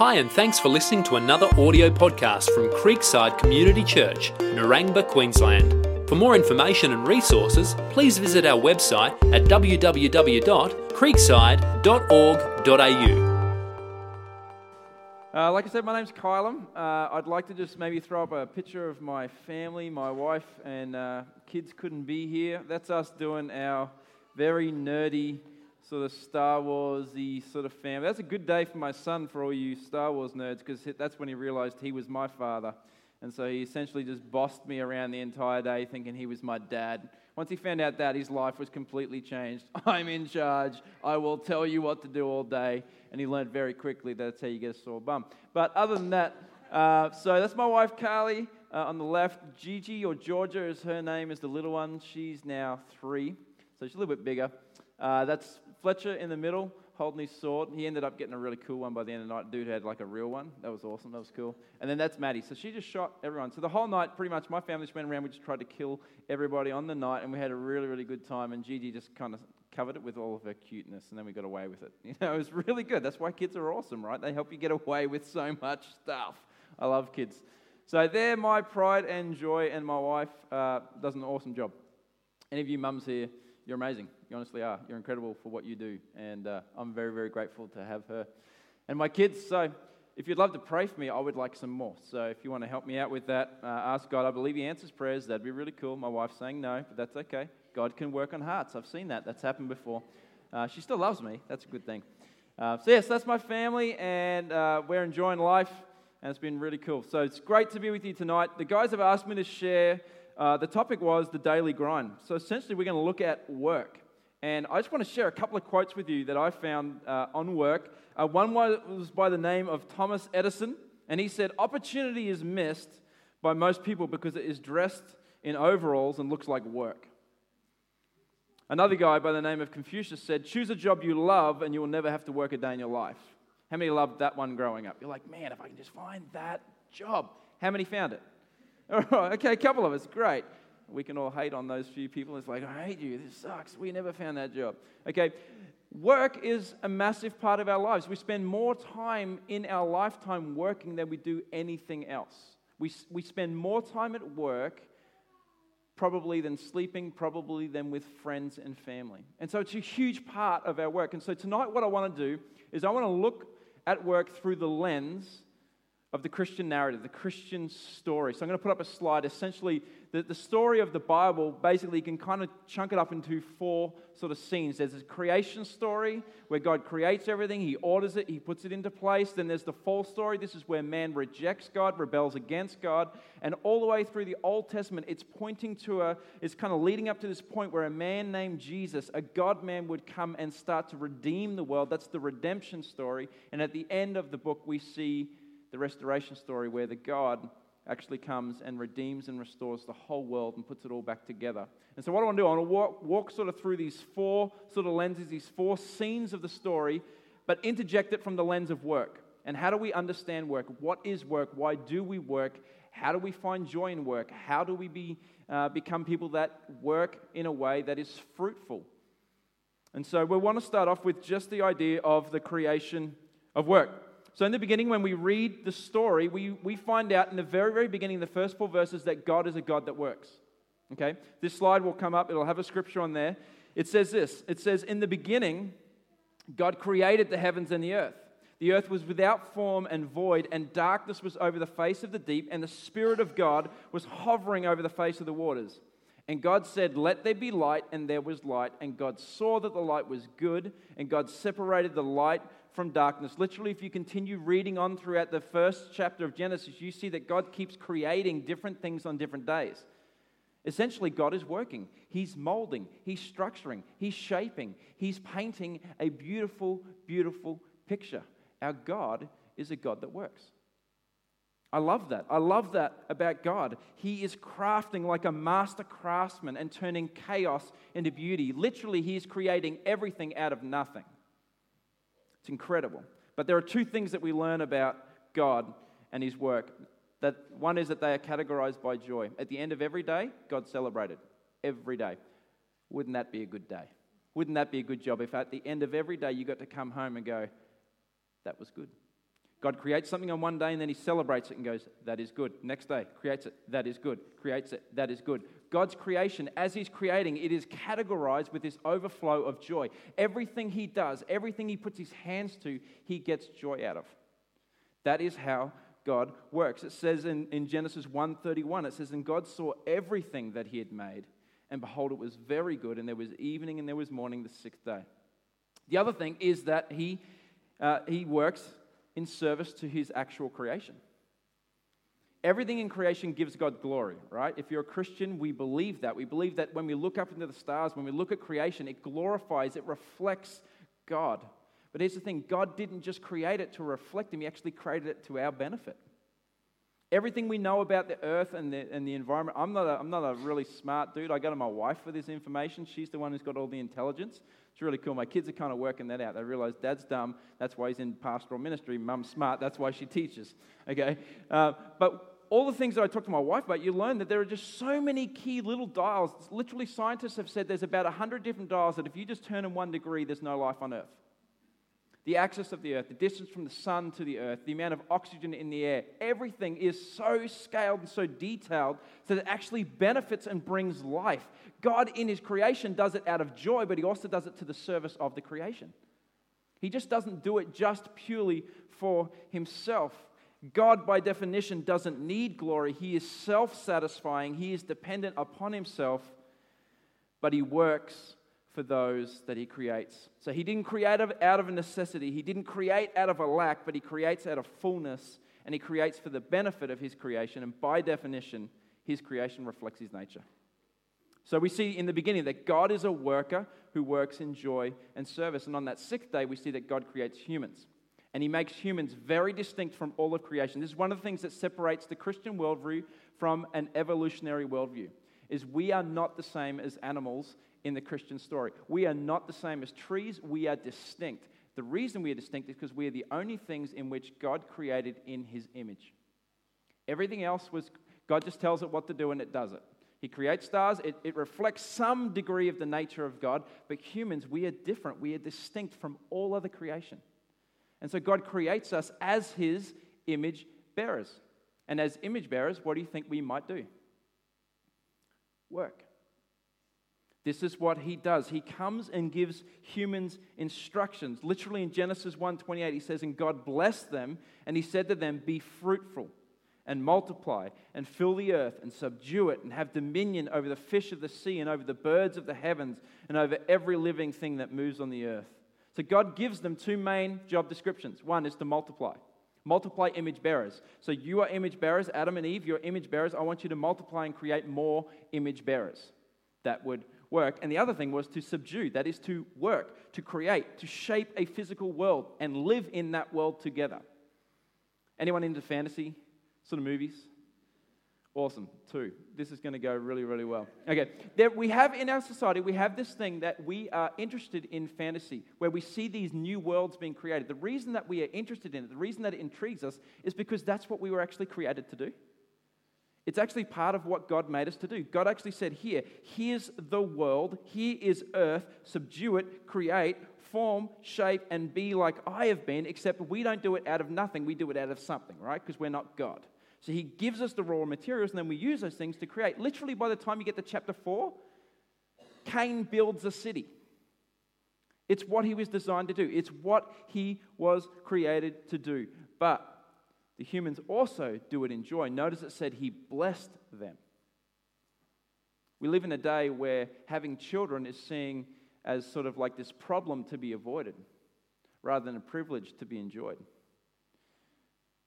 Hi, and thanks for listening to another audio podcast from Creekside Community Church, Narangba, Queensland. For more information and resources, please visit our website at www.creekside.org.au. Uh, like I said, my name's Kylam. Uh, I'd like to just maybe throw up a picture of my family, my wife, and uh, kids couldn't be here. That's us doing our very nerdy sort of Star Warsy sort of family. That's a good day for my son, for all you Star Wars nerds, because that's when he realized he was my father. And so he essentially just bossed me around the entire day thinking he was my dad. Once he found out that, his life was completely changed. I'm in charge. I will tell you what to do all day. And he learned very quickly that that's how you get a sore bum. But other than that, uh, so that's my wife, Carly. Uh, on the left, Gigi or Georgia is her name, is the little one. She's now three, so she's a little bit bigger. Uh, that's Fletcher in the middle holding his sword. He ended up getting a really cool one by the end of the night. Dude had like a real one. That was awesome. That was cool. And then that's Maddie. So she just shot everyone. So the whole night, pretty much, my family just went around. We just tried to kill everybody on the night, and we had a really, really good time. And Gigi just kind of covered it with all of her cuteness, and then we got away with it. You know, it was really good. That's why kids are awesome, right? They help you get away with so much stuff. I love kids. So they're my pride and joy, and my wife uh, does an awesome job. Any of you mums here, you're amazing. You honestly are. You're incredible for what you do. And uh, I'm very, very grateful to have her and my kids. So if you'd love to pray for me, I would like some more. So if you want to help me out with that, uh, ask God. I believe He answers prayers. That'd be really cool. My wife's saying no, but that's okay. God can work on hearts. I've seen that. That's happened before. Uh, she still loves me. That's a good thing. Uh, so, yes, that's my family, and uh, we're enjoying life, and it's been really cool. So, it's great to be with you tonight. The guys have asked me to share. Uh, the topic was the daily grind. So, essentially, we're going to look at work. And I just want to share a couple of quotes with you that I found uh, on work. Uh, one was by the name of Thomas Edison, and he said, Opportunity is missed by most people because it is dressed in overalls and looks like work. Another guy by the name of Confucius said, Choose a job you love and you will never have to work a day in your life. How many loved that one growing up? You're like, man, if I can just find that job. How many found it? Okay, a couple of us, great we can all hate on those few people. It's like, I hate you. This sucks. We never found that job. Okay, work is a massive part of our lives. We spend more time in our lifetime working than we do anything else. We, we spend more time at work probably than sleeping, probably than with friends and family. And so it's a huge part of our work. And so tonight, what I want to do is I want to look at work through the lens of the Christian narrative, the Christian story. So I'm going to put up a slide. Essentially, the, the story of the Bible, basically, you can kind of chunk it up into four sort of scenes. There's a creation story where God creates everything, He orders it, He puts it into place. Then there's the fall story. This is where man rejects God, rebels against God. And all the way through the Old Testament, it's pointing to a, it's kind of leading up to this point where a man named Jesus, a God man, would come and start to redeem the world. That's the redemption story. And at the end of the book, we see the restoration story where the God actually comes and redeems and restores the whole world and puts it all back together. And so, what I want to do, I want to walk, walk sort of through these four sort of lenses, these four scenes of the story, but interject it from the lens of work. And how do we understand work? What is work? Why do we work? How do we find joy in work? How do we be, uh, become people that work in a way that is fruitful? And so, we want to start off with just the idea of the creation of work. So, in the beginning, when we read the story, we, we find out in the very, very beginning, the first four verses, that God is a God that works. Okay? This slide will come up, it'll have a scripture on there. It says this It says, In the beginning, God created the heavens and the earth. The earth was without form and void, and darkness was over the face of the deep, and the Spirit of God was hovering over the face of the waters. And God said, Let there be light, and there was light. And God saw that the light was good, and God separated the light from darkness. Literally, if you continue reading on throughout the first chapter of Genesis, you see that God keeps creating different things on different days. Essentially, God is working. He's molding, He's structuring, He's shaping, He's painting a beautiful, beautiful picture. Our God is a God that works. I love that. I love that about God. He is crafting like a master craftsman and turning chaos into beauty. Literally, He is creating everything out of nothing. It's incredible. But there are two things that we learn about God and His work. That one is that they are categorized by joy. At the end of every day, God celebrated. Every day. Wouldn't that be a good day? Wouldn't that be a good job if at the end of every day you got to come home and go, that was good? God creates something on one day and then he celebrates it and goes, That is good. Next day, creates it, that is good. Creates it, that is good. God's creation, as he's creating, it is categorized with this overflow of joy. Everything he does, everything he puts his hands to, he gets joy out of. That is how God works. It says in, in Genesis 1:31, it says, And God saw everything that he had made, and behold, it was very good, and there was evening and there was morning the sixth day. The other thing is that he, uh, he works in service to his actual creation. Everything in creation gives God glory, right? If you're a Christian, we believe that. We believe that when we look up into the stars, when we look at creation, it glorifies, it reflects God. But here's the thing God didn't just create it to reflect Him, He actually created it to our benefit. Everything we know about the earth and the, and the environment, I'm not, a, I'm not a really smart dude. I go to my wife for this information. She's the one who's got all the intelligence. It's really cool. My kids are kind of working that out. They realize dad's dumb. That's why he's in pastoral ministry. Mum's smart. That's why she teaches. Okay? Uh, but all the things that I talked to my wife about, you learn that there are just so many key little dials. Literally, scientists have said there's about 100 different dials that if you just turn in one degree, there's no life on Earth the axis of the earth, the distance from the sun to the earth, the amount of oxygen in the air, everything is so scaled and so detailed that it actually benefits and brings life. God, in His creation, does it out of joy, but He also does it to the service of the creation. He just doesn't do it just purely for Himself. God, by definition, doesn't need glory. He is self satisfying, He is dependent upon Himself, but He works for those that he creates. So he didn't create out of a necessity, he didn't create out of a lack, but he creates out of fullness and he creates for the benefit of his creation. And by definition, his creation reflects his nature. So we see in the beginning that God is a worker who works in joy and service. And on that sixth day, we see that God creates humans. And he makes humans very distinct from all of creation. This is one of the things that separates the Christian worldview from an evolutionary worldview. Is we are not the same as animals in the Christian story. We are not the same as trees, we are distinct. The reason we are distinct is because we are the only things in which God created in his image. Everything else was, God just tells it what to do and it does it. He creates stars, it, it reflects some degree of the nature of God, but humans, we are different. We are distinct from all other creation. And so God creates us as his image bearers. And as image bearers, what do you think we might do? Work. This is what he does. He comes and gives humans instructions. Literally in Genesis 1:28 he says and God blessed them and he said to them be fruitful and multiply and fill the earth and subdue it and have dominion over the fish of the sea and over the birds of the heavens and over every living thing that moves on the earth. So God gives them two main job descriptions. One is to multiply. Multiply image bearers. So you are image bearers, Adam and Eve, you're image bearers. I want you to multiply and create more image bearers that would work. And the other thing was to subdue, that is to work, to create, to shape a physical world and live in that world together. Anyone into fantasy sort of movies? Awesome. too. This is going to go really, really well. Okay. There, we have in our society, we have this thing that we are interested in fantasy, where we see these new worlds being created. The reason that we are interested in it, the reason that it intrigues us, is because that's what we were actually created to do. It's actually part of what God made us to do. God actually said, Here, here's the world, here is earth, subdue it, create, form, shape, and be like I have been, except we don't do it out of nothing, we do it out of something, right? Because we're not God. So He gives us the raw materials, and then we use those things to create. Literally, by the time you get to chapter 4, Cain builds a city. It's what he was designed to do, it's what he was created to do. But the humans also do it in joy. Notice it said he blessed them. We live in a day where having children is seen as sort of like this problem to be avoided rather than a privilege to be enjoyed.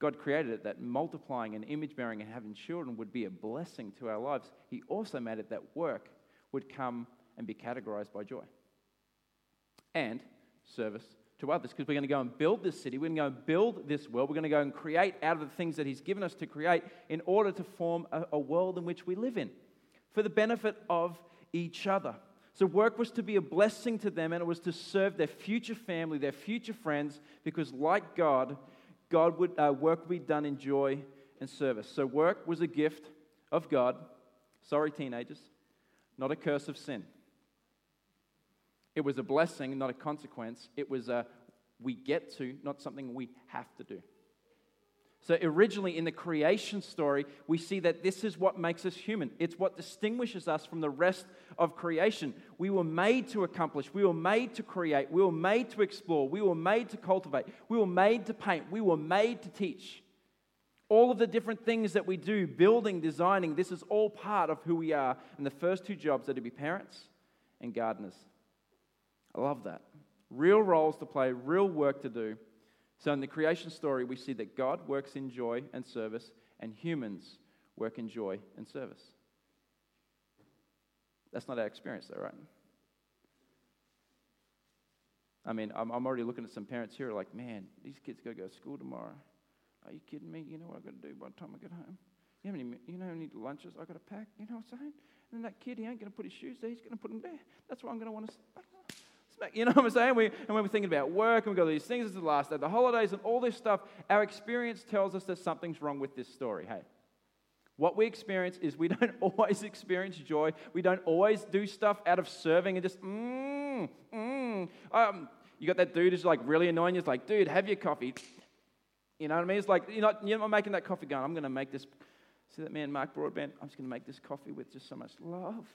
God created it that multiplying and image bearing and having children would be a blessing to our lives. He also made it that work would come and be categorized by joy and service to others because we're going to go and build this city. We're going to go and build this world. We're going to go and create out of the things that He's given us to create in order to form a, a world in which we live in for the benefit of each other. So, work was to be a blessing to them and it was to serve their future family, their future friends, because, like God, God would, uh, work would be done in joy and service. So, work was a gift of God. Sorry, teenagers, not a curse of sin. It was a blessing, not a consequence. It was a we get to, not something we have to do. So, originally in the creation story, we see that this is what makes us human. It's what distinguishes us from the rest of creation. We were made to accomplish, we were made to create, we were made to explore, we were made to cultivate, we were made to paint, we were made to teach. All of the different things that we do, building, designing, this is all part of who we are. And the first two jobs are to be parents and gardeners. I love that. Real roles to play, real work to do. So in the creation story, we see that God works in joy and service, and humans work in joy and service. That's not our experience, though, right? I mean, I'm, I'm already looking at some parents here like, man, these kids got to go to school tomorrow. Are you kidding me? You know what I've got to do by the time I get home? You know how many, you know how many lunches I've got to pack? You know what I'm saying? And that kid, he ain't going to put his shoes there. He's going to put them there. That's why I'm going to want to you know what I'm saying? We, and when we're thinking about work and we've got these things, it's the last day, the holidays and all this stuff, our experience tells us that something's wrong with this story. Hey, what we experience is we don't always experience joy. We don't always do stuff out of serving and just, mmm, mmm. Um, you got that dude who's like really annoying. It's like, dude, have your coffee. You know what I mean? It's like, you're not, you're not making that coffee going, I'm going to make this. See that man, Mark Broadbent? I'm just going to make this coffee with just so much love.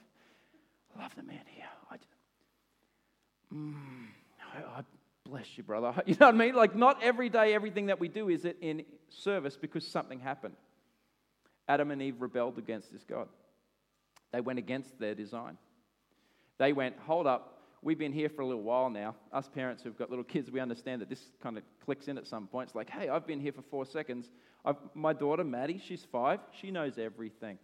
Love the man here. I just, mm, I, I bless you, brother. You know what I mean? Like, not every day, everything that we do is it in service because something happened. Adam and Eve rebelled against this God. They went against their design. They went, hold up, we've been here for a little while now. Us parents who've got little kids, we understand that this kind of clicks in at some point. It's like, hey, I've been here for four seconds. I've, my daughter, Maddie, she's five. She knows everything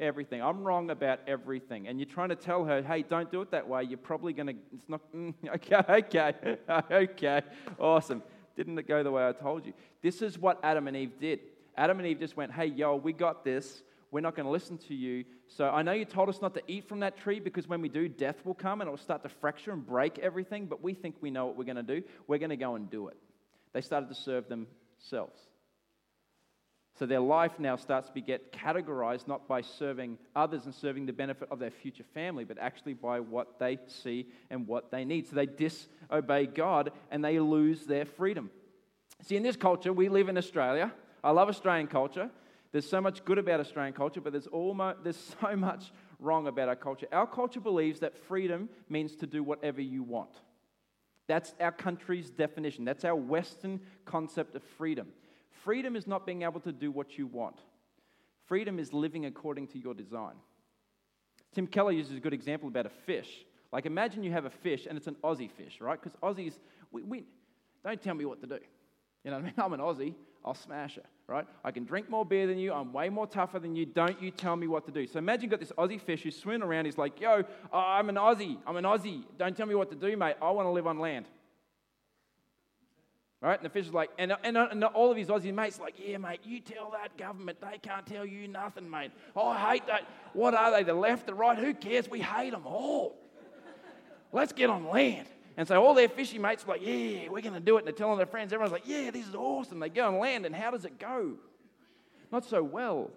everything. I'm wrong about everything. And you're trying to tell her, hey, don't do it that way. You're probably going to, it's not, mm, okay, okay, okay, awesome. Didn't it go the way I told you? This is what Adam and Eve did. Adam and Eve just went, hey, yo, we got this. We're not going to listen to you. So I know you told us not to eat from that tree because when we do, death will come and it will start to fracture and break everything. But we think we know what we're going to do. We're going to go and do it. They started to serve themselves. So their life now starts to be get categorized not by serving others and serving the benefit of their future family, but actually by what they see and what they need. So they disobey God and they lose their freedom. See, in this culture, we live in Australia. I love Australian culture. There's so much good about Australian culture, but there's, almost, there's so much wrong about our culture. Our culture believes that freedom means to do whatever you want. That's our country's definition. That's our Western concept of freedom. Freedom is not being able to do what you want, freedom is living according to your design. Tim Keller uses a good example about a fish. Like, imagine you have a fish and it's an Aussie fish, right? Because Aussies, we, we, don't tell me what to do. You know what I mean? I'm an Aussie, I'll smash it, right? I can drink more beer than you, I'm way more tougher than you, don't you tell me what to do. So imagine you've got this Aussie fish who's swimming around, he's like, yo, I'm an Aussie, I'm an Aussie, don't tell me what to do, mate, I want to live on land. Right? And the fish is like, and, and, and all of his Aussie mates like, yeah, mate, you tell that government, they can't tell you nothing, mate. Oh, I hate that. What are they, the left, the right? Who cares? We hate them all. Let's get on land. And so all their fishing mates are like, yeah, we're going to do it. And they're telling their friends, everyone's like, yeah, this is awesome. They go on land, and how does it go? Not so well.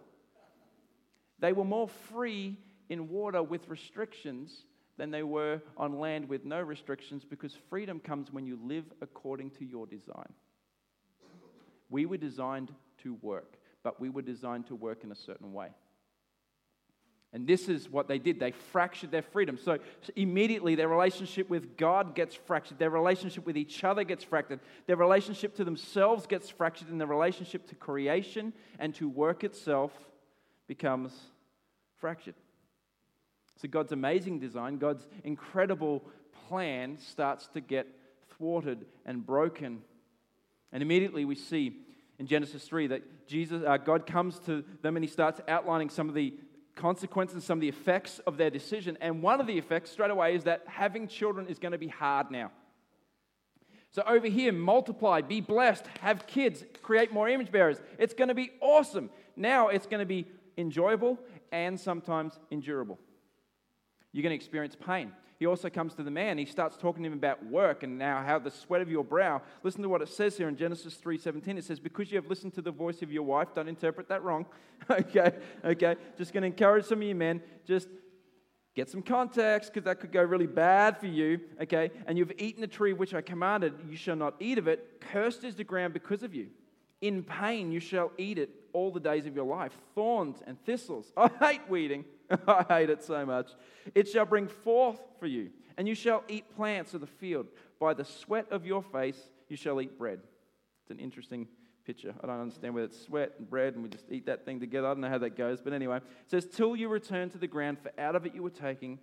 They were more free in water with restrictions than they were on land with no restrictions because freedom comes when you live according to your design. We were designed to work, but we were designed to work in a certain way. And this is what they did. They fractured their freedom. So, immediately their relationship with God gets fractured. Their relationship with each other gets fractured. Their relationship to themselves gets fractured. And their relationship to creation and to work itself becomes fractured. So God's amazing design, God's incredible plan starts to get thwarted and broken. And immediately we see in Genesis 3 that Jesus, uh, God comes to them and he starts outlining some of the consequences, some of the effects of their decision. And one of the effects straight away is that having children is going to be hard now. So over here, multiply, be blessed, have kids, create more image bearers. It's going to be awesome. Now it's going to be enjoyable and sometimes endurable you're going to experience pain. He also comes to the man. He starts talking to him about work and now how the sweat of your brow. Listen to what it says here in Genesis 3:17. It says, "Because you have listened to the voice of your wife, don't interpret that wrong." okay, okay. Just going to encourage some of you men. Just get some context because that could go really bad for you. Okay, and you've eaten the tree which I commanded, you shall not eat of it. Cursed is the ground because of you. In pain you shall eat it all the days of your life. Thorns and thistles. I hate weeding. I hate it so much. It shall bring forth for you, and you shall eat plants of the field. By the sweat of your face you shall eat bread. It's an interesting picture. I don't understand whether it's sweat and bread and we just eat that thing together. I don't know how that goes. But anyway, it says, Till you return to the ground, for out of it you were taking,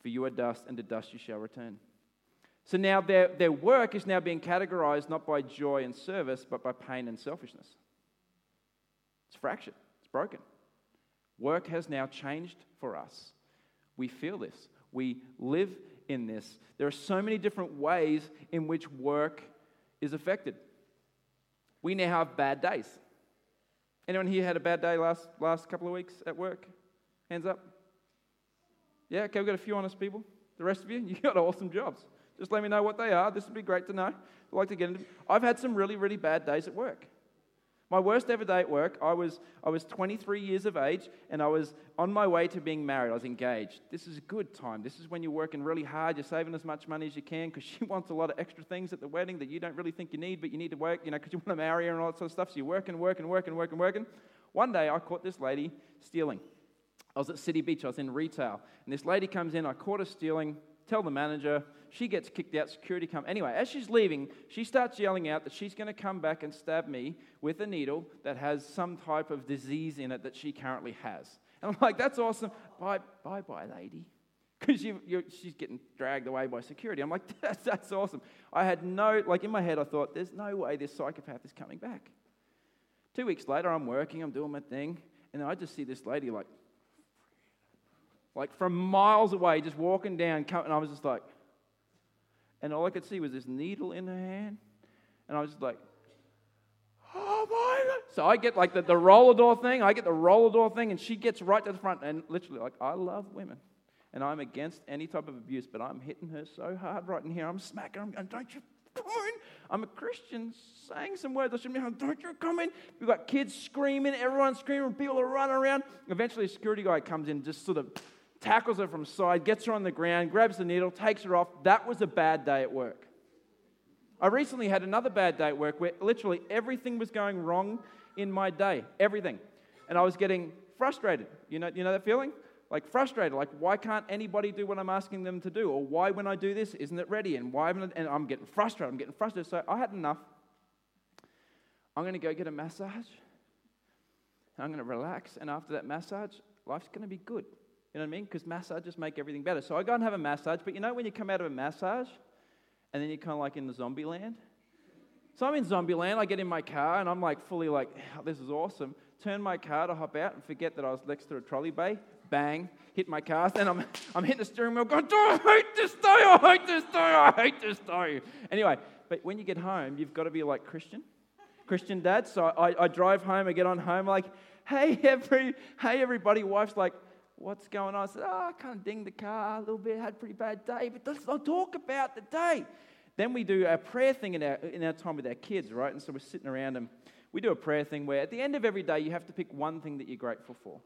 for you are dust, and to dust you shall return. So now their, their work is now being categorized not by joy and service, but by pain and selfishness. It's fractured, it's broken. Work has now changed for us. We feel this, we live in this. There are so many different ways in which work is affected. We now have bad days. Anyone here had a bad day last, last couple of weeks at work? Hands up. Yeah, okay, we've got a few honest people. The rest of you, you got awesome jobs. Just let me know what they are. This would be great to know. I'd like to get into. I've had some really, really bad days at work. My worst ever day at work, I was, I was 23 years of age and I was on my way to being married. I was engaged. This is a good time. This is when you're working really hard. You're saving as much money as you can because she wants a lot of extra things at the wedding that you don't really think you need, but you need to work, you know, because you want to marry her and all that sort of stuff. So you're working, working, working, working, working. One day I caught this lady stealing. I was at City Beach, I was in retail, and this lady comes in, I caught her stealing, tell the manager, she gets kicked out, security come. Anyway, as she's leaving, she starts yelling out that she's going to come back and stab me with a needle that has some type of disease in it that she currently has. And I'm like, that's awesome. Bye, bye, bye, lady. Because she's getting dragged away by security. I'm like, that's, that's awesome. I had no, like in my head, I thought, there's no way this psychopath is coming back. Two weeks later, I'm working, I'm doing my thing, and I just see this lady like, like from miles away, just walking down, and I was just like, and all I could see was this needle in her hand. And I was just like, oh my God. So I get like the, the roller door thing, I get the roller door thing, and she gets right to the front. And literally, like, I love women. And I'm against any type of abuse, but I'm hitting her so hard right in here. I'm smacking her. I'm going, don't you come in. I'm a Christian saying some words. I shouldn't be, don't you come in. We've got kids screaming, everyone's screaming, people are running around. Eventually, a security guy comes in, just sort of tackles her from side, gets her on the ground, grabs the needle, takes her off. That was a bad day at work. I recently had another bad day at work where literally everything was going wrong in my day. Everything. And I was getting frustrated. You know, you know that feeling? Like frustrated. Like, why can't anybody do what I'm asking them to do? Or why, when I do this, isn't it ready? And why and I'm getting frustrated. I'm getting frustrated. So I had enough. I'm going to go get a massage. I'm going to relax. And after that massage, life's going to be good. You know what I mean? Because massages make everything better. So I go and have a massage, but you know when you come out of a massage and then you're kind of like in the zombie land? So I'm in zombie land, I get in my car and I'm like fully like, oh, this is awesome. Turn my car to hop out and forget that I was next to a trolley bay. Bang, hit my car. Then I'm, I'm hitting the steering wheel going, oh, I hate this day, I hate this day, I hate this day. Anyway, but when you get home, you've got to be like Christian. Christian dad. So I, I drive home, I get on home like, hey, every, hey, everybody. Wife's like, what's going on? I said, oh, I kind of dinged the car a little bit, had a pretty bad day, but let's not talk about the day. Then we do a prayer thing in our, in our time with our kids, right? And so we're sitting around and we do a prayer thing where at the end of every day, you have to pick one thing that you're grateful for.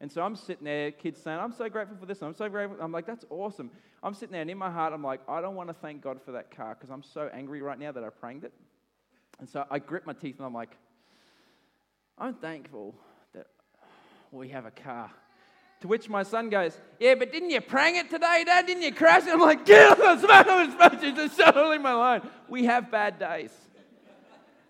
And so I'm sitting there, kids saying, I'm so grateful for this, I'm so grateful. I'm like, that's awesome. I'm sitting there, and in my heart, I'm like, I don't want to thank God for that car because I'm so angry right now that I pranged it. And so I grip my teeth and I'm like, I'm thankful that we have a car to which my son goes, Yeah, but didn't you prang it today, Dad? Didn't you crash it? I'm like, Get on the smack of his just shut my line. We have bad days.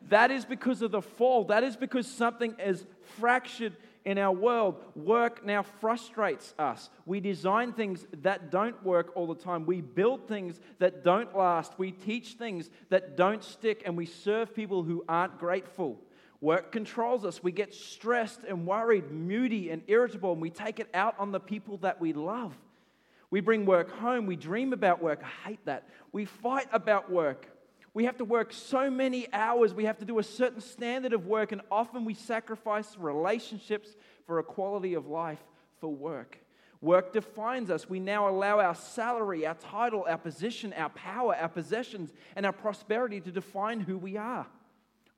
That is because of the fall. That is because something is fractured in our world. Work now frustrates us. We design things that don't work all the time. We build things that don't last. We teach things that don't stick, and we serve people who aren't grateful. Work controls us. We get stressed and worried, moody and irritable, and we take it out on the people that we love. We bring work home. We dream about work. I hate that. We fight about work. We have to work so many hours. We have to do a certain standard of work, and often we sacrifice relationships for a quality of life for work. Work defines us. We now allow our salary, our title, our position, our power, our possessions, and our prosperity to define who we are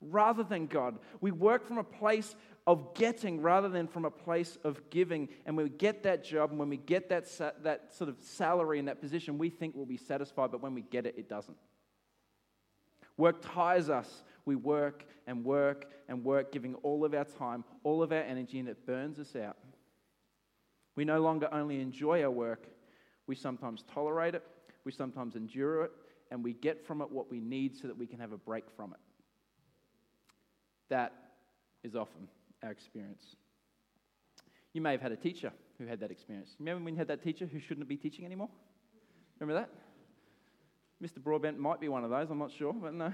rather than God. We work from a place of getting rather than from a place of giving. And when we get that job and when we get that, sa- that sort of salary and that position, we think we'll be satisfied, but when we get it, it doesn't. Work ties us. We work and work and work, giving all of our time, all of our energy, and it burns us out. We no longer only enjoy our work, we sometimes tolerate it, we sometimes endure it, and we get from it what we need so that we can have a break from it. That is often our experience. You may have had a teacher who had that experience. Remember when you had that teacher who shouldn't be teaching anymore? Remember that? Mr. Broadbent might be one of those, I'm not sure, but no.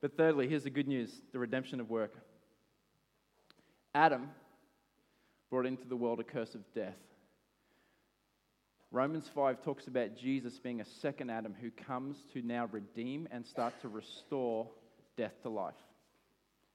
But thirdly, here's the good news the redemption of work. Adam brought into the world a curse of death. Romans 5 talks about Jesus being a second Adam who comes to now redeem and start to restore death to life.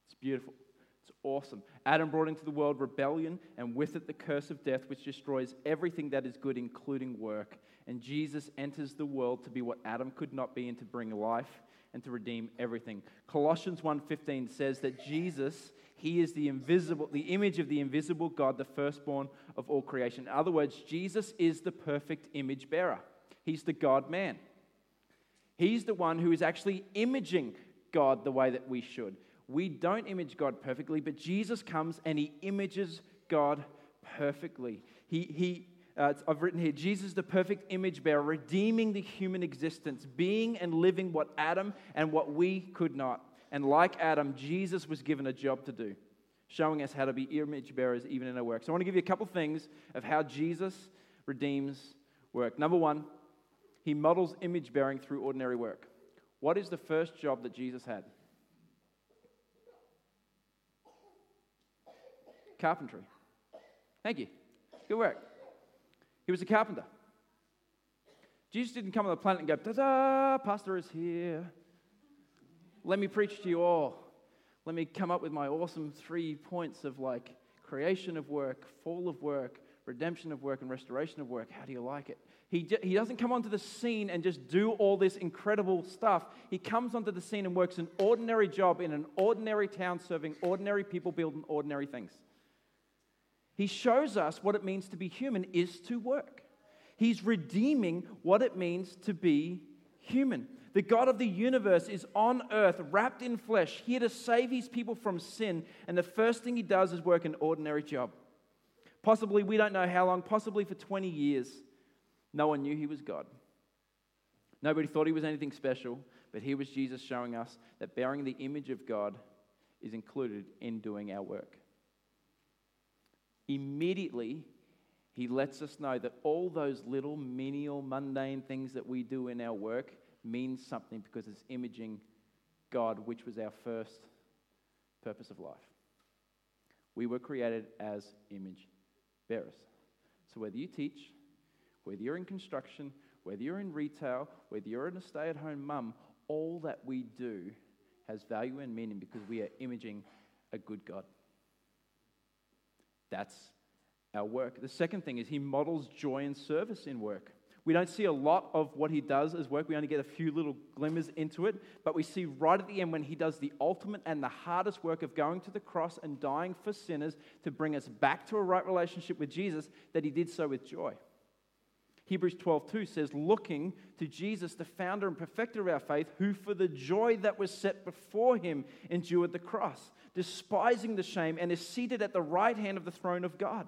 It's beautiful. It's awesome. Adam brought into the world rebellion and with it the curse of death, which destroys everything that is good, including work. And Jesus enters the world to be what Adam could not be and to bring life and to redeem everything. Colossians 1:15 says that Jesus, he is the invisible the image of the invisible God, the firstborn of all creation. In other words, Jesus is the perfect image bearer. He's the God man. He's the one who is actually imaging God the way that we should. We don't image God perfectly, but Jesus comes and he images God perfectly. He, he uh, I've written here Jesus, the perfect image bearer, redeeming the human existence, being and living what Adam and what we could not. And like Adam, Jesus was given a job to do, showing us how to be image bearers even in our work. So I want to give you a couple things of how Jesus redeems work. Number one, he models image bearing through ordinary work. What is the first job that Jesus had? Carpentry. Thank you. Good work. He was a carpenter. Jesus didn't come on the planet and go, ta da, pastor is here. Let me preach to you all. Let me come up with my awesome three points of like creation of work, fall of work, redemption of work, and restoration of work. How do you like it? He, he doesn't come onto the scene and just do all this incredible stuff. He comes onto the scene and works an ordinary job in an ordinary town, serving ordinary people, building ordinary things. He shows us what it means to be human is to work. He's redeeming what it means to be human. The God of the universe is on earth, wrapped in flesh, here to save his people from sin. And the first thing he does is work an ordinary job. Possibly, we don't know how long, possibly for 20 years, no one knew he was God. Nobody thought he was anything special, but here was Jesus showing us that bearing the image of God is included in doing our work immediately he lets us know that all those little menial mundane things that we do in our work means something because it's imaging God, which was our first purpose of life. We were created as image bearers. So whether you teach, whether you're in construction, whether you're in retail, whether you're in a stay at home mum, all that we do has value and meaning because we are imaging a good God. That's our work. The second thing is he models joy and service in work. We don't see a lot of what he does as work. We only get a few little glimmers into it. But we see right at the end when he does the ultimate and the hardest work of going to the cross and dying for sinners to bring us back to a right relationship with Jesus, that he did so with joy. Hebrews 12:2 says, "Looking to Jesus, the founder and perfecter of our faith, who for the joy that was set before him endured the cross, despising the shame, and is seated at the right hand of the throne of God."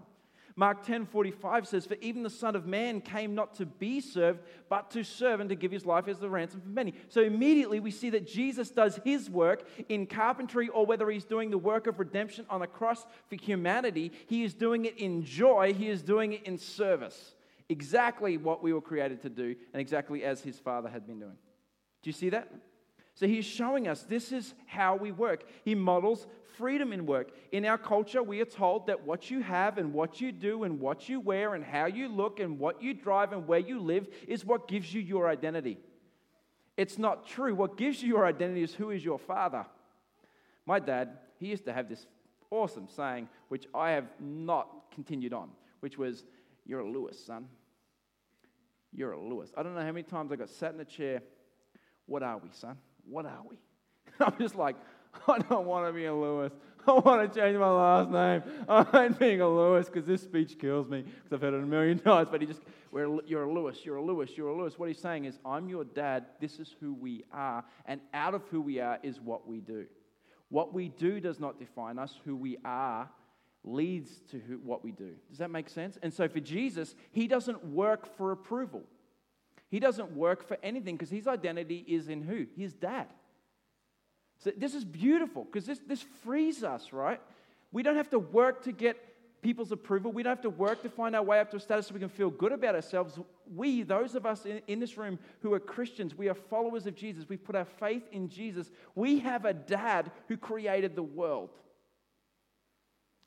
Mark 10:45 says, "For even the Son of Man came not to be served, but to serve and to give his life as the ransom for many." So immediately we see that Jesus does his work in carpentry or whether he's doing the work of redemption on the cross for humanity, he is doing it in joy, he is doing it in service exactly what we were created to do and exactly as his father had been doing. Do you see that? So he's showing us this is how we work. He models freedom in work. In our culture, we are told that what you have and what you do and what you wear and how you look and what you drive and where you live is what gives you your identity. It's not true. What gives you your identity is who is your father. My dad, he used to have this awesome saying, which I have not continued on, which was, you're a Lewis, son. You're a Lewis. I don't know how many times I got sat in a chair. What are we, son? What are we? I'm just like, I don't want to be a Lewis. I want to change my last name. I ain't being a Lewis because this speech kills me because I've heard it a million times. But he just, you're a Lewis, you're a Lewis, you're a Lewis. What he's saying is, I'm your dad. This is who we are. And out of who we are is what we do. What we do does not define us. Who we are leads to who, what we do. Does that make sense? And so for Jesus, he doesn't work for approval. He doesn't work for anything because his identity is in who? His dad. So this is beautiful because this, this frees us, right? We don't have to work to get people's approval. We don't have to work to find our way up to a status so we can feel good about ourselves. We, those of us in, in this room who are Christians, we are followers of Jesus. We've put our faith in Jesus. We have a dad who created the world.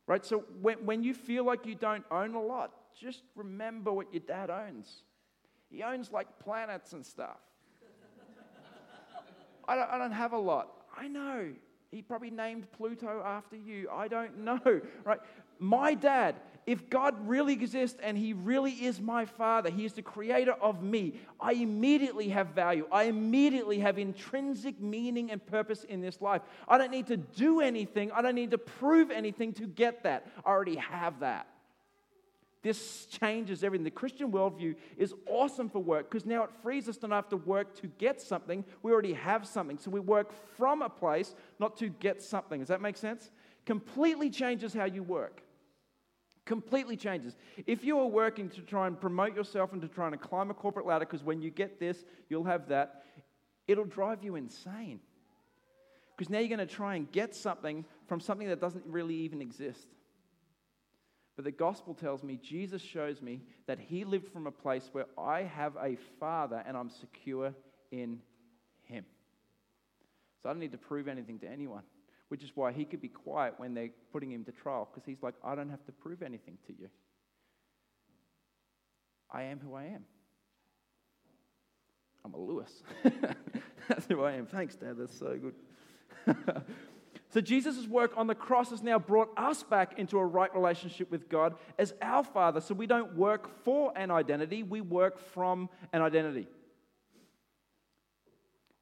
Right? So when, when you feel like you don't own a lot, just remember what your dad owns. He owns like planets and stuff. I, don't, I don't have a lot. I know. He probably named Pluto after you. I don't know. Right? My dad, if God really exists and He really is my Father, He is the creator of me, I immediately have value. I immediately have intrinsic meaning and purpose in this life. I don't need to do anything, I don't need to prove anything to get that. I already have that. This changes everything. The Christian worldview is awesome for work because now it frees us to not have to work to get something. We already have something. So we work from a place, not to get something. Does that make sense? Completely changes how you work completely changes. If you are working to try and promote yourself and to try and climb a corporate ladder, because when you get this, you'll have that, it'll drive you insane. Because now you're going to try and get something from something that doesn't really even exist. But the gospel tells me, Jesus shows me that he lived from a place where I have a father and I'm secure in him. So I don't need to prove anything to anyone which is why he could be quiet when they're putting him to trial, because he's like, I don't have to prove anything to you. I am who I am. I'm a Lewis. That's who I am. Thanks, Dad. That's so good. so, Jesus' work on the cross has now brought us back into a right relationship with God as our Father. So, we don't work for an identity, we work from an identity.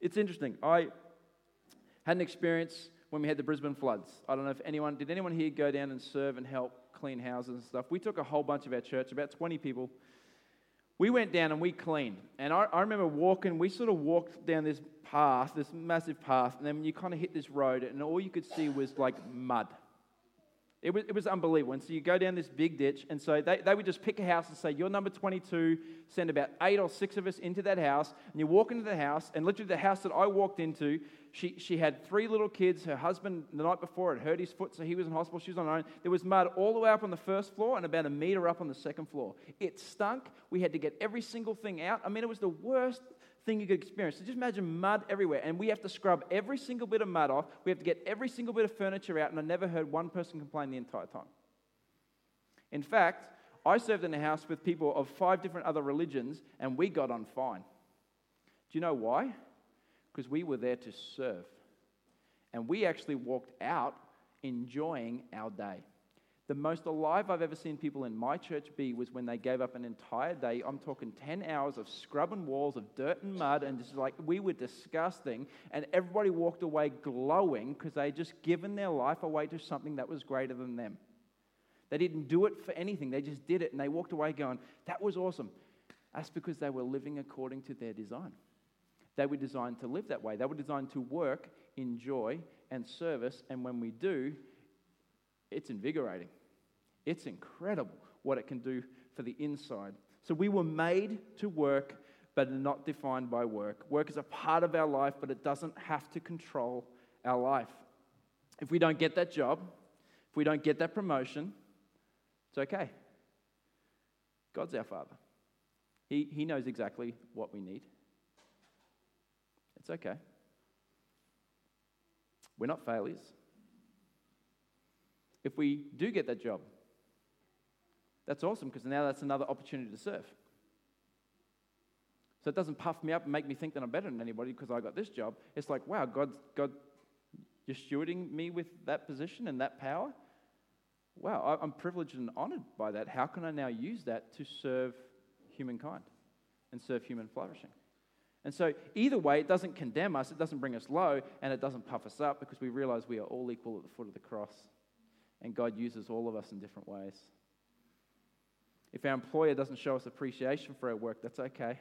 It's interesting. I had an experience when we had the Brisbane floods. I don't know if anyone, did anyone here go down and serve and help clean houses and stuff? We took a whole bunch of our church, about 20 people. We went down and we cleaned. And I, I remember walking, we sort of walked down this path, this massive path, and then you kind of hit this road, and all you could see was like mud. It was, it was unbelievable. And so you go down this big ditch, and so they, they would just pick a house and say, You're number 22, send about eight or six of us into that house. And you walk into the house, and literally the house that I walked into, she, she had three little kids. Her husband, the night before, had hurt his foot, so he was in hospital. She was on her own. There was mud all the way up on the first floor and about a meter up on the second floor. It stunk. We had to get every single thing out. I mean, it was the worst thing you could experience. So just imagine mud everywhere, and we have to scrub every single bit of mud off. We have to get every single bit of furniture out, and I never heard one person complain the entire time. In fact, I served in a house with people of five different other religions, and we got on fine. Do you know why? because we were there to serve. And we actually walked out enjoying our day. The most alive I've ever seen people in my church be was when they gave up an entire day. I'm talking 10 hours of scrubbing walls of dirt and mud, and just like we were disgusting. And everybody walked away glowing because they had just given their life away to something that was greater than them. They didn't do it for anything, they just did it, and they walked away going, That was awesome. That's because they were living according to their design. They were designed to live that way. They were designed to work in joy and service. And when we do, it's invigorating. It's incredible what it can do for the inside. So we were made to work, but not defined by work. Work is a part of our life, but it doesn't have to control our life. If we don't get that job, if we don't get that promotion, it's okay. God's our Father. He, he knows exactly what we need. It's okay. We're not failures. If we do get that job, that's awesome because now that's another opportunity to serve. So it doesn't puff me up and make me think that I'm better than anybody because I got this job. It's like, wow, God, God, you're stewarding me with that position and that power. Wow, I'm privileged and honored by that. How can I now use that to serve humankind and serve human flourishing? And so, either way, it doesn't condemn us, it doesn't bring us low, and it doesn't puff us up because we realize we are all equal at the foot of the cross. And God uses all of us in different ways. If our employer doesn't show us appreciation for our work, that's okay.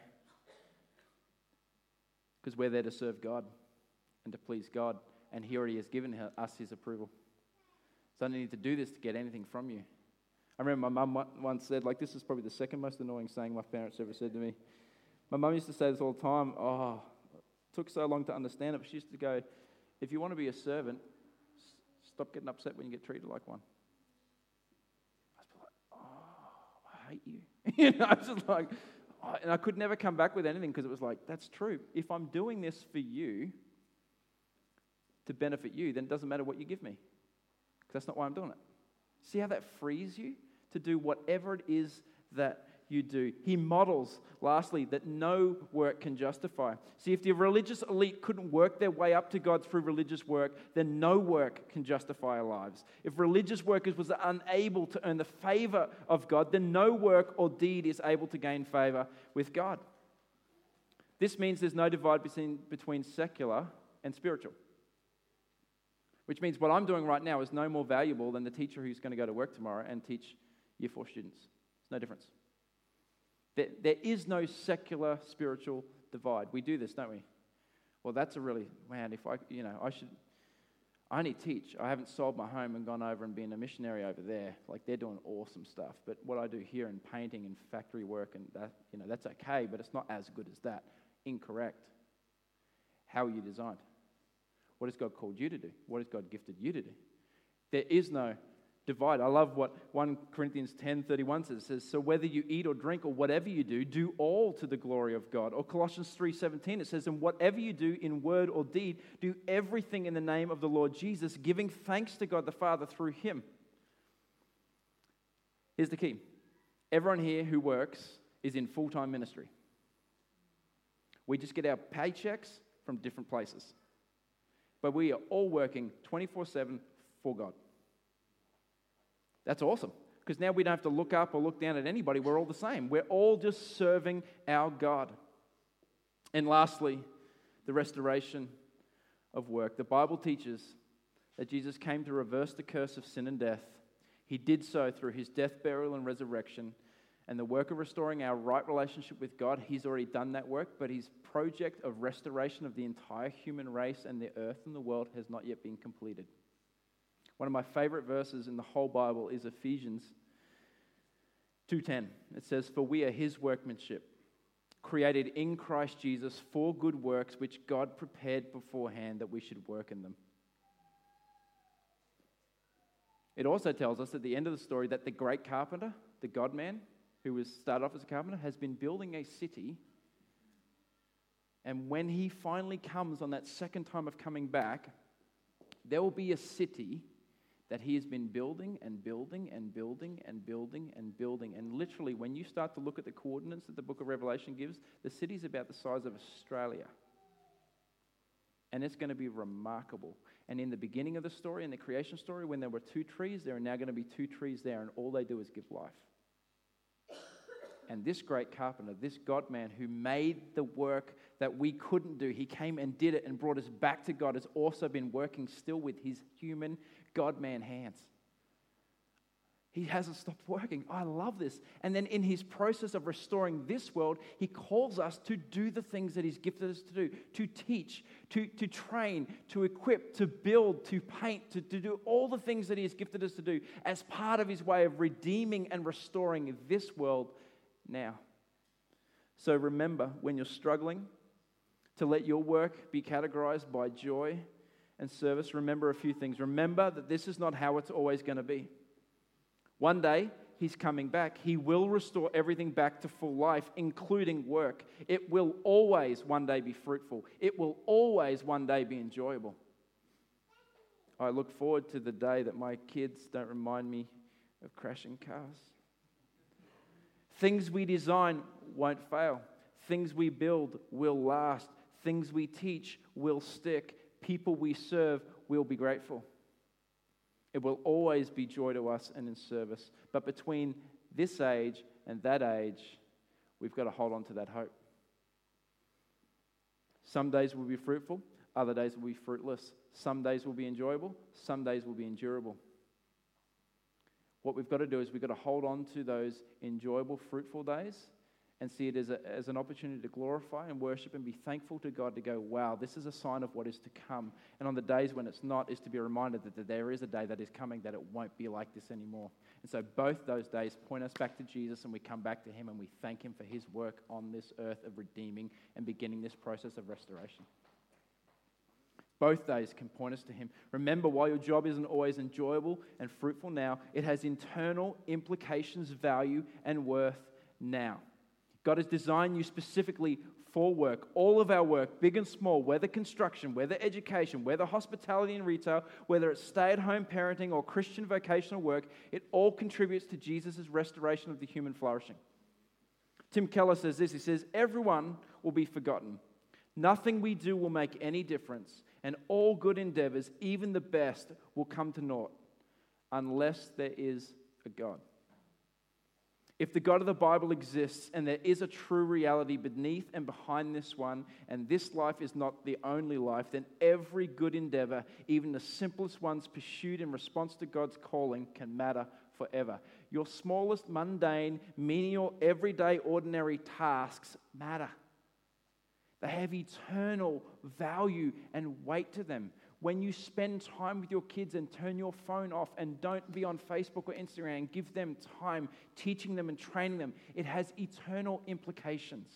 Because we're there to serve God and to please God, and He already has given us His approval. So I don't need to do this to get anything from you. I remember my mum once said, like, this is probably the second most annoying saying my parents ever said to me. My mum used to say this all the time. Oh, it took so long to understand it, but she used to go, if you want to be a servant, stop getting upset when you get treated like one. I was like, oh, I hate you. you know, I was just like, oh, and I could never come back with anything because it was like, that's true. If I'm doing this for you, to benefit you, then it doesn't matter what you give me. Because that's not why I'm doing it. See how that frees you to do whatever it is that you do. He models, lastly, that no work can justify. See, if the religious elite couldn't work their way up to God through religious work, then no work can justify our lives. If religious workers was unable to earn the favor of God, then no work or deed is able to gain favor with God. This means there's no divide between, between secular and spiritual. Which means what I'm doing right now is no more valuable than the teacher who's going to go to work tomorrow and teach year four students. It's no difference. There, is no secular spiritual divide. We do this, don't we? Well, that's a really, man, if I, you know, I should, I only teach. I haven't sold my home and gone over and been a missionary over there. Like they're doing awesome stuff. But what I do here in painting and factory work and that, you know, that's okay, but it's not as good as that. Incorrect. How are you designed? What has God called you to do? What has God gifted you to do? There is no divide. I love what 1 Corinthians 10:31 says. It says, "So whether you eat or drink or whatever you do, do all to the glory of God." Or Colossians 3:17 it says, "And whatever you do in word or deed, do everything in the name of the Lord Jesus, giving thanks to God the Father through him." Here's the key. Everyone here who works is in full-time ministry. We just get our paychecks from different places. But we are all working 24/7 for God. That's awesome. Because now we don't have to look up or look down at anybody. We're all the same. We're all just serving our God. And lastly, the restoration of work. The Bible teaches that Jesus came to reverse the curse of sin and death. He did so through his death, burial, and resurrection. And the work of restoring our right relationship with God, he's already done that work, but his project of restoration of the entire human race and the earth and the world has not yet been completed. One of my favorite verses in the whole Bible is Ephesians 2:10. It says, "For we are his workmanship, created in Christ Jesus for good works which God prepared beforehand that we should work in them." It also tells us at the end of the story that the great carpenter, the God man, who was started off as a carpenter, has been building a city. And when he finally comes on that second time of coming back, there will be a city that he has been building and building and building and building and building. And literally, when you start to look at the coordinates that the book of Revelation gives, the city's about the size of Australia. And it's going to be remarkable. And in the beginning of the story, in the creation story, when there were two trees, there are now going to be two trees there, and all they do is give life. And this great carpenter, this God man who made the work that we couldn't do, he came and did it and brought us back to God, has also been working still with his human God man hands. He hasn't stopped working. I love this. And then in his process of restoring this world, he calls us to do the things that he's gifted us to do to teach, to, to train, to equip, to build, to paint, to, to do all the things that he has gifted us to do as part of his way of redeeming and restoring this world now. So remember, when you're struggling, to let your work be categorized by joy and service, remember a few things. Remember that this is not how it's always going to be. One day, He's coming back. He will restore everything back to full life, including work. It will always one day be fruitful, it will always one day be enjoyable. I look forward to the day that my kids don't remind me of crashing cars. Things we design won't fail. Things we build will last. Things we teach will stick people we serve will be grateful. It will always be joy to us and in service. But between this age and that age, we've got to hold on to that hope. Some days will be fruitful, other days will be fruitless. Some days will be enjoyable, some days will be endurable. What we've got to do is we've got to hold on to those enjoyable, fruitful days and see it as, a, as an opportunity to glorify and worship and be thankful to God to go, wow, this is a sign of what is to come. And on the days when it's not, is to be reminded that there is a day that is coming that it won't be like this anymore. And so both those days point us back to Jesus and we come back to Him and we thank Him for His work on this earth of redeeming and beginning this process of restoration. Both days can point us to Him. Remember, while your job isn't always enjoyable and fruitful now, it has internal implications, value, and worth now. God has designed you specifically for work. All of our work, big and small, whether construction, whether education, whether hospitality and retail, whether it's stay at home parenting or Christian vocational work, it all contributes to Jesus' restoration of the human flourishing. Tim Keller says this he says, Everyone will be forgotten. Nothing we do will make any difference, and all good endeavors, even the best, will come to naught unless there is a God. If the God of the Bible exists and there is a true reality beneath and behind this one, and this life is not the only life, then every good endeavor, even the simplest ones pursued in response to God's calling, can matter forever. Your smallest, mundane, menial, everyday, ordinary tasks matter. They have eternal value and weight to them when you spend time with your kids and turn your phone off and don't be on Facebook or Instagram give them time teaching them and training them, it has eternal implications.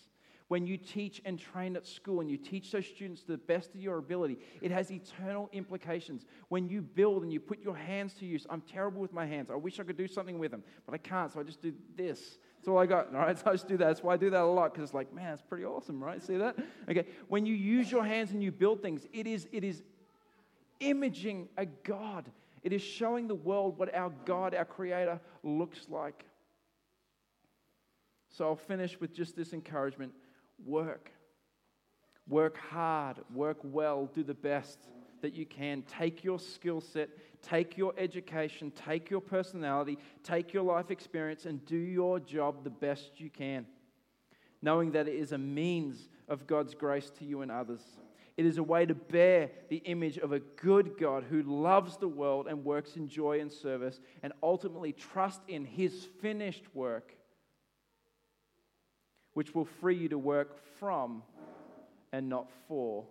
When you teach and train at school and you teach those students to the best of your ability, it has eternal implications. When you build and you put your hands to use, I'm terrible with my hands. I wish I could do something with them, but I can't, so I just do this. That's all I got, all right? So I just do that. That's why I do that a lot, because it's like, man, it's pretty awesome, right? See that? Okay. When you use your hands and you build things, it is, it is imaging a God. It is showing the world what our God, our Creator, looks like. So I'll finish with just this encouragement work. Work hard, work well, do the best that you can. Take your skill set, take your education, take your personality, take your life experience, and do your job the best you can, knowing that it is a means of God's grace to you and others. It is a way to bear the image of a good God who loves the world and works in joy and service, and ultimately trust in his finished work, which will free you to work from and not for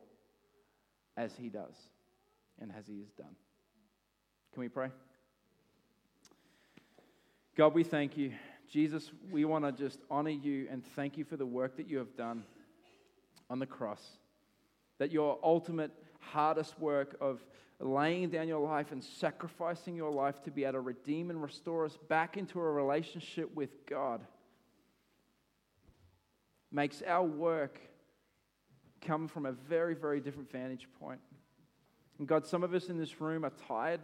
as he does and as he has done. Can we pray? God, we thank you. Jesus, we want to just honor you and thank you for the work that you have done on the cross that your ultimate hardest work of laying down your life and sacrificing your life to be able to redeem and restore us back into a relationship with God makes our work come from a very, very different vantage point. And God, some of us in this room are tired.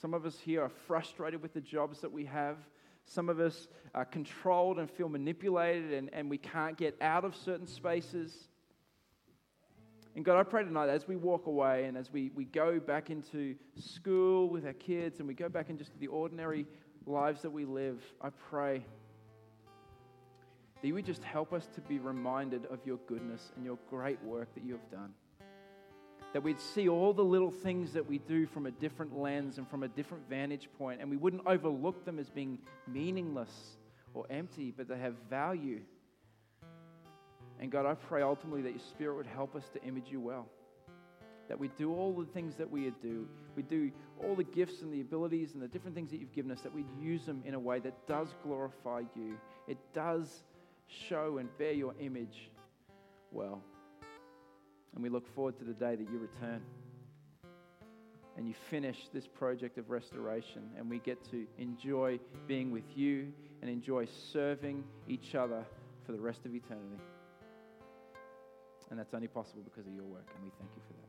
Some of us here are frustrated with the jobs that we have. Some of us are controlled and feel manipulated, and, and we can't get out of certain spaces. And God, I pray tonight as we walk away and as we, we go back into school with our kids and we go back into just the ordinary lives that we live, I pray that you would just help us to be reminded of your goodness and your great work that you have done. That we'd see all the little things that we do from a different lens and from a different vantage point, and we wouldn't overlook them as being meaningless or empty, but they have value and God, I pray ultimately that your Spirit would help us to image you well. That we do all the things that we do. We do all the gifts and the abilities and the different things that you've given us, that we'd use them in a way that does glorify you. It does show and bear your image well. And we look forward to the day that you return and you finish this project of restoration, and we get to enjoy being with you and enjoy serving each other for the rest of eternity. And that's only possible because of your work. And we thank you for that.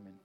Amen.